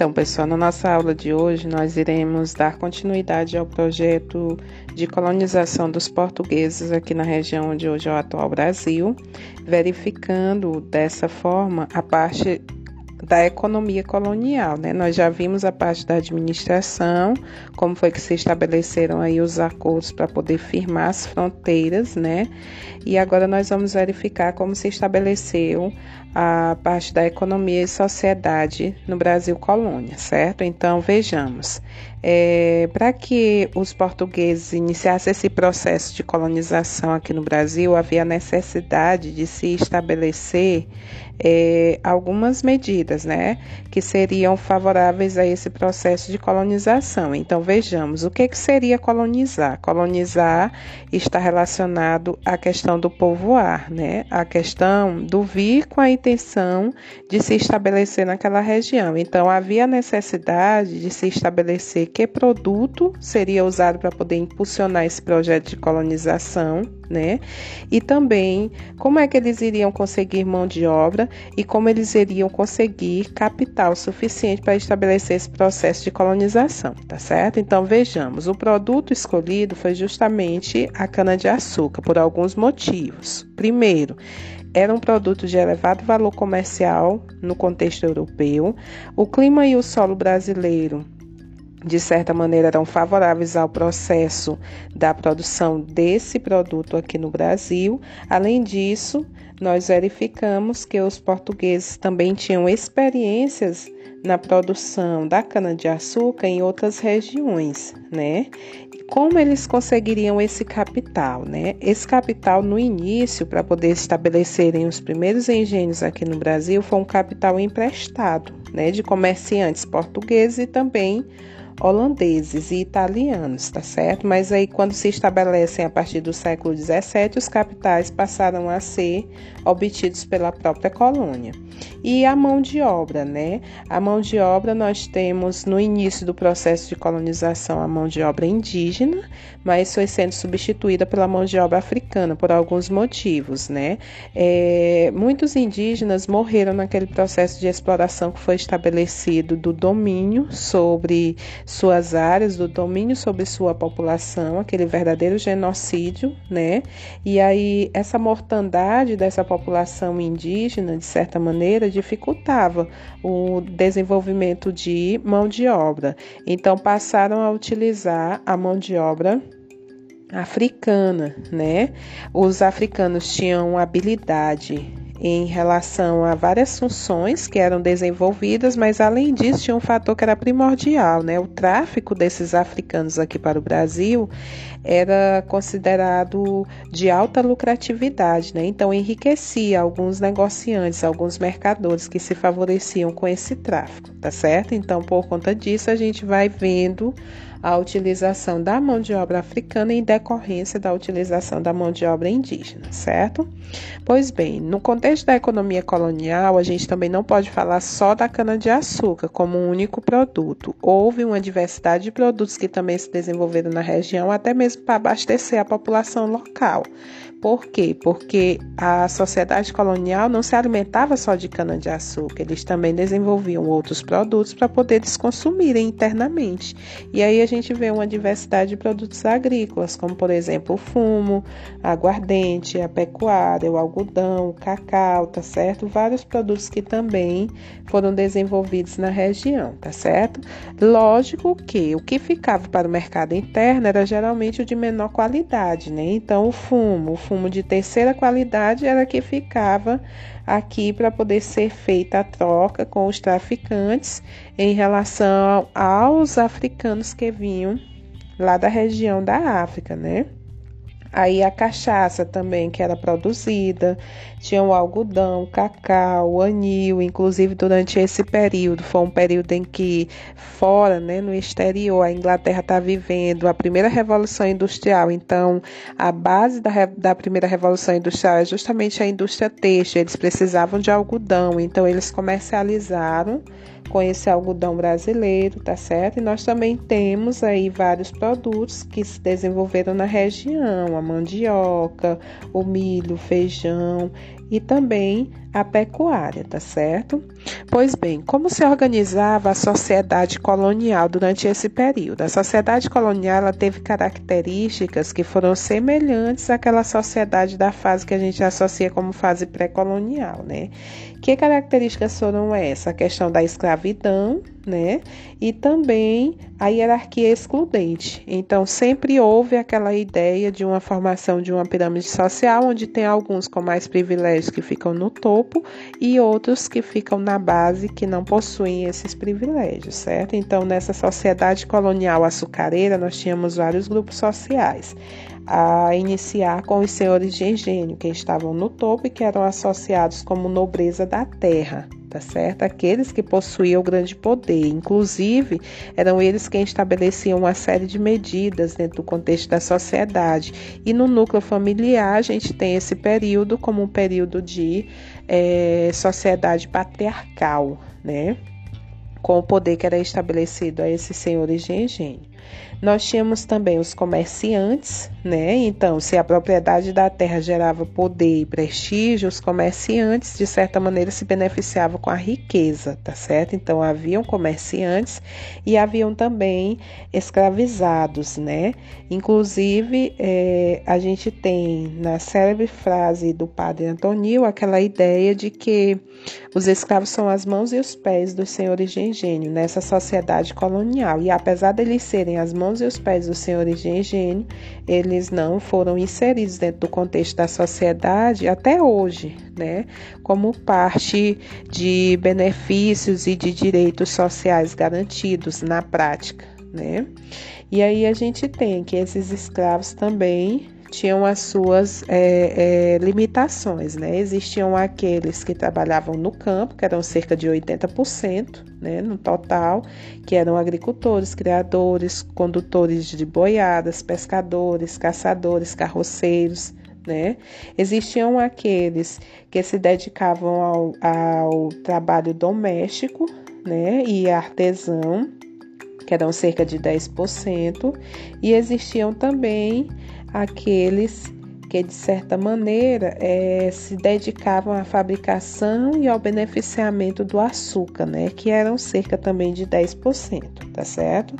Então, pessoal, na nossa aula de hoje nós iremos dar continuidade ao projeto de colonização dos portugueses aqui na região onde hoje é o atual Brasil, verificando dessa forma a parte da economia colonial, né? Nós já vimos a parte da administração, como foi que se estabeleceram aí os acordos para poder firmar as fronteiras, né? E agora nós vamos verificar como se estabeleceu a parte da economia e sociedade no Brasil colônia, certo? Então vejamos. É, Para que os portugueses iniciassem esse processo de colonização aqui no Brasil, havia necessidade de se estabelecer é, algumas medidas, né, que seriam favoráveis a esse processo de colonização. Então vejamos o que, que seria colonizar. Colonizar está relacionado à questão do povoar, né, a questão do vir com a intenção de se estabelecer naquela região. Então havia necessidade de se estabelecer que produto seria usado para poder impulsionar esse projeto de colonização, né? E também como é que eles iriam conseguir mão de obra e como eles iriam conseguir capital suficiente para estabelecer esse processo de colonização, tá certo? Então vejamos, o produto escolhido foi justamente a cana-de-açúcar por alguns motivos. Primeiro, era um produto de elevado valor comercial no contexto europeu. O clima e o solo brasileiro de certa maneira, eram favoráveis ao processo da produção desse produto aqui no Brasil. Além disso, nós verificamos que os portugueses também tinham experiências na produção da cana-de-açúcar em outras regiões, né? Como eles conseguiriam esse capital, né? Esse capital no início, para poder estabelecerem os primeiros engenhos aqui no Brasil, foi um capital emprestado, né? De comerciantes portugueses e também holandeses e italianos, tá certo? Mas aí, quando se estabelecem a partir do século XVII, os capitais passaram a ser obtidos pela própria colônia. E a mão de obra, né? A mão de obra nós temos no início do processo de colonização a mão de obra indígena, mas foi sendo substituída pela mão de obra africana por alguns motivos, né? É, muitos indígenas morreram naquele processo de exploração que foi estabelecido do domínio sobre suas áreas, do domínio sobre sua população, aquele verdadeiro genocídio, né? E aí essa mortandade dessa população indígena, de certa maneira, dificultava o desenvolvimento de mão de obra. Então passaram a utilizar a mão de obra africana, né? Os africanos tinham habilidade em relação a várias funções que eram desenvolvidas, mas além disso tinha um fator que era primordial, né? O tráfico desses africanos aqui para o Brasil era considerado de alta lucratividade, né? Então enriquecia alguns negociantes, alguns mercadores que se favoreciam com esse tráfico, tá certo? Então por conta disso a gente vai vendo a utilização da mão de obra africana em decorrência da utilização da mão de obra indígena, certo? Pois bem, no contexto da economia colonial, a gente também não pode falar só da cana-de-açúcar como um único produto. Houve uma diversidade de produtos que também se desenvolveram na região, até mesmo para abastecer a população local. Por quê? Porque a sociedade colonial não se alimentava só de cana-de-açúcar, eles também desenvolviam outros produtos para poder eles consumirem internamente. E aí a gente vê uma diversidade de produtos agrícolas, como por exemplo o fumo, a aguardente, a pecuária, o algodão, o cacau, tá certo? Vários produtos que também foram desenvolvidos na região, tá certo? Lógico que o que ficava para o mercado interno era geralmente o de menor qualidade, né? Então o fumo, o fumo de terceira qualidade era que ficava aqui para poder ser feita a troca com os traficantes em relação aos africanos que vinham lá da região da África, né? Aí a cachaça também que era produzida, tinha o algodão, cacau, anil, inclusive durante esse período, foi um período em que fora, né, no exterior, a Inglaterra está vivendo a primeira revolução industrial, então a base da, da primeira revolução industrial é justamente a indústria têxtil, eles precisavam de algodão, então eles comercializaram com esse algodão brasileiro, tá certo? E nós também temos aí vários produtos que se desenvolveram na região, a mandioca, o milho, o feijão e também a pecuária, tá certo? Pois bem, como se organizava a sociedade colonial durante esse período? A sociedade colonial teve características que foram semelhantes àquela sociedade da fase que a gente associa como fase pré-colonial, né? Que características foram essas? A questão da escravidão, né? E também a hierarquia excludente. Então, sempre houve aquela ideia de uma formação de uma pirâmide social, onde tem alguns com mais privilégios que ficam no topo e outros que ficam na base que não possuem esses privilégios, certo? Então, nessa sociedade colonial açucareira, nós tínhamos vários grupos sociais a iniciar com os senhores de engenho, que estavam no topo e que eram associados como nobreza da terra, tá certo? Aqueles que possuíam grande poder, inclusive eram eles quem estabeleciam uma série de medidas dentro do contexto da sociedade. E no núcleo familiar, a gente tem esse período como um período de é, sociedade patriarcal, né? Com o poder que era estabelecido a esses senhores de engenho. Nós tínhamos também os comerciantes, né? Então, se a propriedade da terra gerava poder e prestígio, os comerciantes, de certa maneira, se beneficiavam com a riqueza, tá certo? Então, haviam comerciantes e haviam também escravizados, né? Inclusive, é, a gente tem na célebre frase do padre Antonio aquela ideia de que os escravos são as mãos e os pés dos senhores de engenho nessa sociedade colonial. E apesar deles serem as mãos e os pés dos senhores de engenho, eles não foram inseridos dentro do contexto da sociedade até hoje, né? Como parte de benefícios e de direitos sociais garantidos na prática, né? E aí a gente tem que esses escravos também tinham as suas é, é, limitações, né? Existiam aqueles que trabalhavam no campo, que eram cerca de 80%, né, no total, que eram agricultores, criadores, condutores de boiadas, pescadores, caçadores, carroceiros, né? Existiam aqueles que se dedicavam ao, ao trabalho doméstico, né, e artesão, que eram cerca de 10%, e existiam também aqueles que, de certa maneira, é, se dedicavam à fabricação e ao beneficiamento do açúcar, né, que eram cerca também de 10%, tá certo?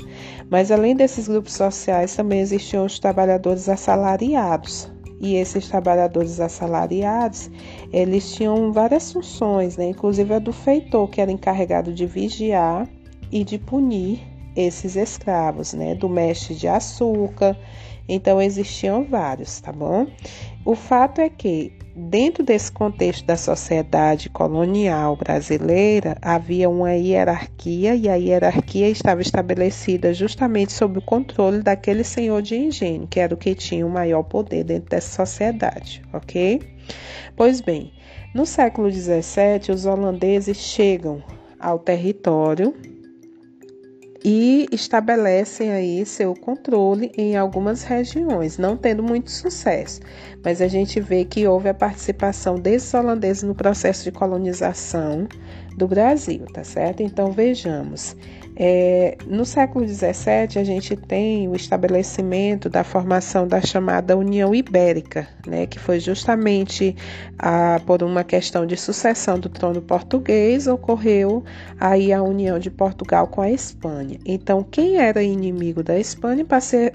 Mas além desses grupos sociais, também existiam os trabalhadores assalariados. E esses trabalhadores assalariados, eles tinham várias funções, né? inclusive a do feitor, que era encarregado de vigiar e de punir esses escravos, né? do mestre de açúcar, então existiam vários, tá bom? O fato é que dentro desse contexto da sociedade colonial brasileira havia uma hierarquia e a hierarquia estava estabelecida justamente sob o controle daquele senhor de engenho, que era o que tinha o maior poder dentro dessa sociedade, ok? Pois bem, no século XVII os holandeses chegam ao território e estabelecem aí seu controle em algumas regiões, não tendo muito sucesso. Mas a gente vê que houve a participação desses holandeses no processo de colonização do Brasil, tá certo? Então vejamos. É, no século XVII, a gente tem o estabelecimento da formação da chamada União Ibérica, né, que foi justamente a, por uma questão de sucessão do trono português, ocorreu aí a união de Portugal com a Espanha. Então, quem era inimigo da Espanha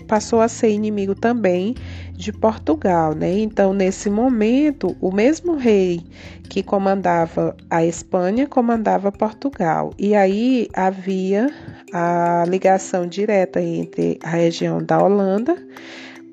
passou a ser inimigo também de Portugal, né? Então, nesse momento, o mesmo rei que comandava a Espanha comandava Portugal. E aí havia a ligação direta entre a região da Holanda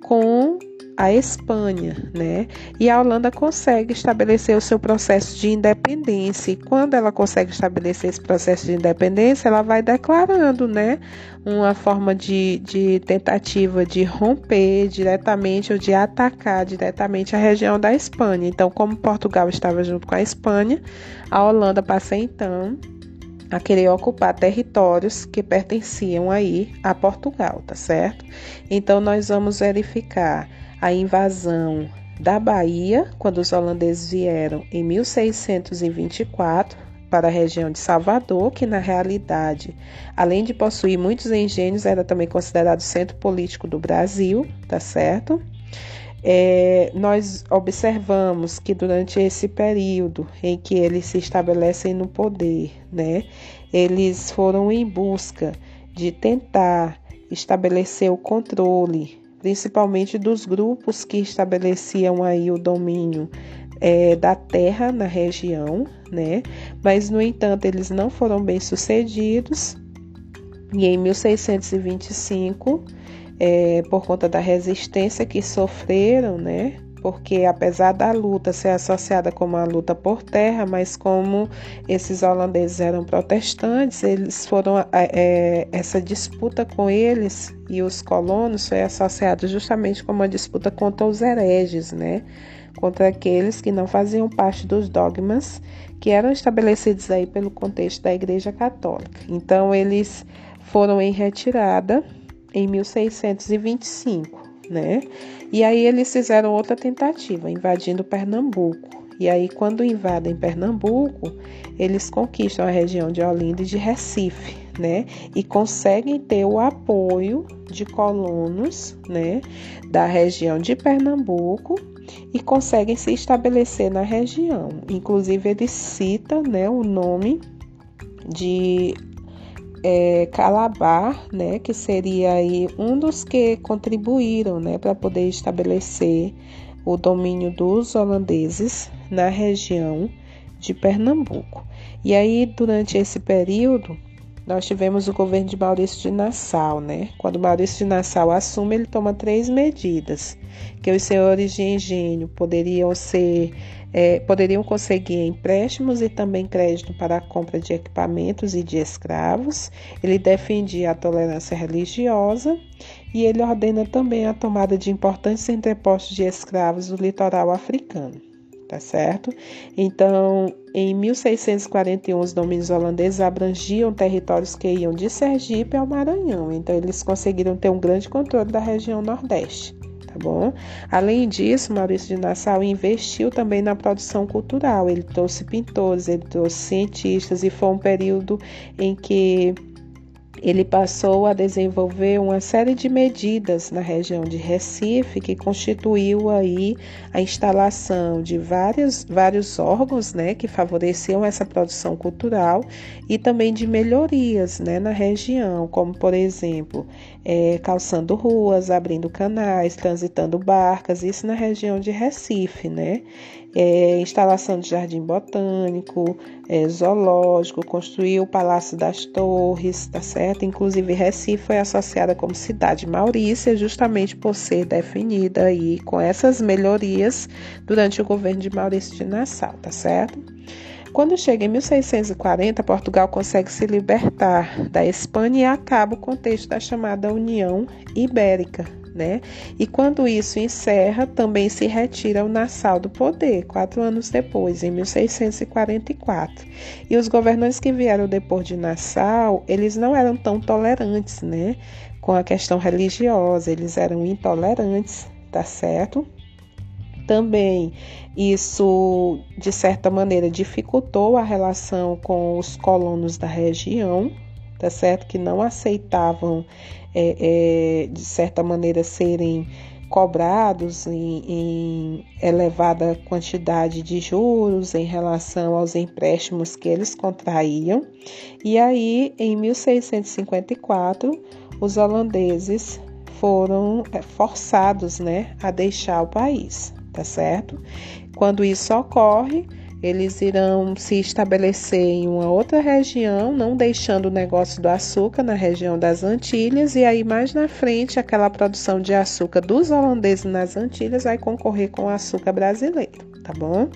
com a Espanha, né? E a Holanda consegue estabelecer o seu processo de independência. E quando ela consegue estabelecer esse processo de independência, ela vai declarando, né? Uma forma de, de tentativa de romper diretamente ou de atacar diretamente a região da Espanha. Então, como Portugal estava junto com a Espanha, a Holanda passa então a querer ocupar territórios que pertenciam aí a Portugal, tá certo? Então nós vamos verificar a invasão da Bahia, quando os holandeses vieram em 1624 para a região de Salvador, que na realidade, além de possuir muitos engenhos, era também considerado centro político do Brasil, tá certo? é, nós observamos que durante esse período em que eles se estabelecem no poder, né, eles foram em busca de tentar estabelecer o controle, principalmente dos grupos que estabeleciam aí o domínio é, da terra na região, né? Mas no entanto eles não foram bem sucedidos e em 1625 é, por conta da resistência que sofreram, né? Porque apesar da luta ser associada como uma luta por terra, mas como esses holandeses eram protestantes, eles foram é, é, essa disputa com eles e os colonos foi associada justamente como uma disputa contra os hereges, né? Contra aqueles que não faziam parte dos dogmas que eram estabelecidos aí pelo contexto da Igreja Católica. Então eles foram em retirada em 1625, né? E aí eles fizeram outra tentativa, invadindo Pernambuco. E aí, quando invadem Pernambuco, eles conquistam a região de Olinda e de Recife, né? E conseguem ter o apoio de colonos, né? Da região de Pernambuco e conseguem se estabelecer na região. Inclusive, ele cita, né? O nome de é, Calabar, né, que seria aí um dos que contribuíram, né, para poder estabelecer o domínio dos holandeses na região de Pernambuco. E aí, durante esse período, nós tivemos o governo de Maurício de Nassau, né? Quando Maurício de Nassau assume, ele toma três medidas, que os senhores de engenho poderiam ser é, poderiam conseguir empréstimos e também crédito para a compra de equipamentos e de escravos. Ele defendia a tolerância religiosa e ele ordena também a tomada de importantes entrepostos de escravos do litoral africano. Tá certo? Então, em 1641, os domínios holandeses abrangiam territórios que iam de Sergipe ao Maranhão. Então, eles conseguiram ter um grande controle da região Nordeste tá bom? Além disso, Maurício de Nassau investiu também na produção cultural. Ele trouxe pintores, ele trouxe cientistas e foi um período em que ele passou a desenvolver uma série de medidas na região de Recife que constituiu aí a instalação de vários, vários órgãos né, que favoreciam essa produção cultural e também de melhorias né, na região, como por exemplo é, calçando ruas, abrindo canais, transitando barcas, isso na região de Recife, né? É, instalação de jardim botânico, é, zoológico, construiu o Palácio das Torres, tá certo? Inclusive Recife foi associada como cidade maurícia, justamente por ser definida aí com essas melhorias durante o governo de Maurício de Nassau, tá certo? Quando chega em 1640, Portugal consegue se libertar da Espanha e acaba o contexto da chamada União Ibérica. Né? E quando isso encerra, também se retira o Nassau do poder, quatro anos depois, em 1644. E os governantes que vieram depois de Nassau, eles não eram tão tolerantes, né? Com a questão religiosa, eles eram intolerantes, tá certo? Também isso, de certa maneira, dificultou a relação com os colonos da região, tá certo? Que não aceitavam, é, é, de certa maneira, serem cobrados em, em, elevada quantidade de juros em relação aos empréstimos que eles contraíam. E aí, em 1654, os holandeses foram é, forçados né, a deixar o país tá certo? Quando isso ocorre, eles irão se estabelecer em uma outra região, não deixando o negócio do açúcar na região das Antilhas, e aí mais na frente aquela produção de açúcar dos holandeses nas Antilhas vai concorrer com o açúcar brasileiro, tá bom?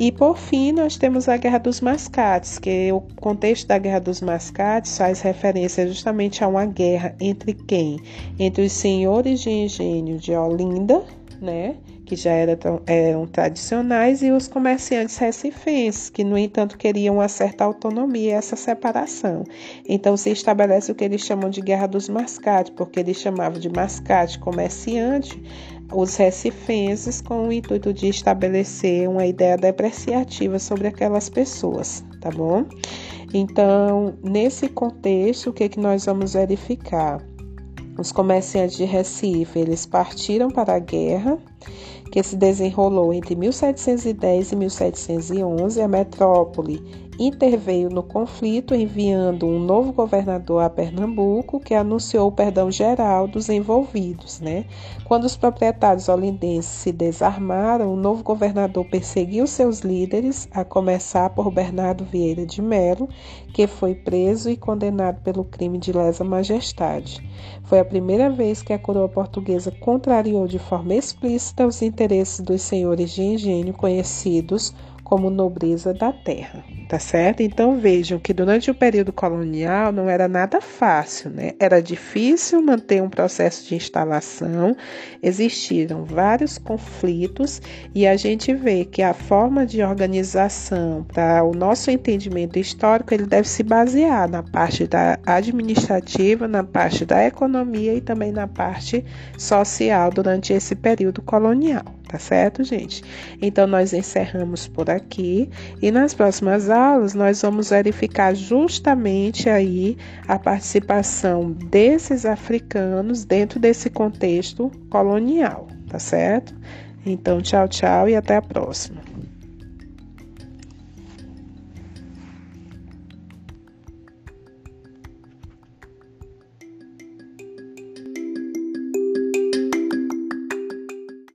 E por fim, nós temos a Guerra dos Mascates, que o contexto da Guerra dos Mascates faz referência justamente a uma guerra entre quem? Entre os senhores de engenho de Olinda, né? que já eram, eram tradicionais, e os comerciantes recifenses, que, no entanto, queriam uma certa autonomia, essa separação. Então, se estabelece o que eles chamam de Guerra dos Mascates, porque eles chamavam de mascate comerciante os recifenses com o intuito de estabelecer uma ideia depreciativa sobre aquelas pessoas, tá bom? Então, nesse contexto, o que, que nós vamos verificar? Os comerciantes de Recife, eles partiram para a guerra que se desenrolou entre 1710 e 1711, a metrópole interveio no conflito, enviando um novo governador a Pernambuco, que anunciou o perdão geral dos envolvidos. Né? Quando os proprietários olindenses se desarmaram, o novo governador perseguiu seus líderes, a começar por Bernardo Vieira de Melo, que foi preso e condenado pelo crime de lesa majestade. Foi a primeira vez que a coroa portuguesa contrariou de forma explícita os interesses dos senhores de engenho conhecidos como nobreza da terra, tá certo? Então vejam que durante o período colonial não era nada fácil, né? Era difícil manter um processo de instalação, existiram vários conflitos e a gente vê que a forma de organização para o nosso entendimento histórico ele deve se basear na parte da administrativa, na parte da economia e também na parte social durante esse período colonial. Tá certo, gente? Então, nós encerramos por aqui e nas próximas aulas nós vamos verificar justamente aí a participação desses africanos dentro desse contexto colonial, tá certo? Então, tchau, tchau e até a próxima.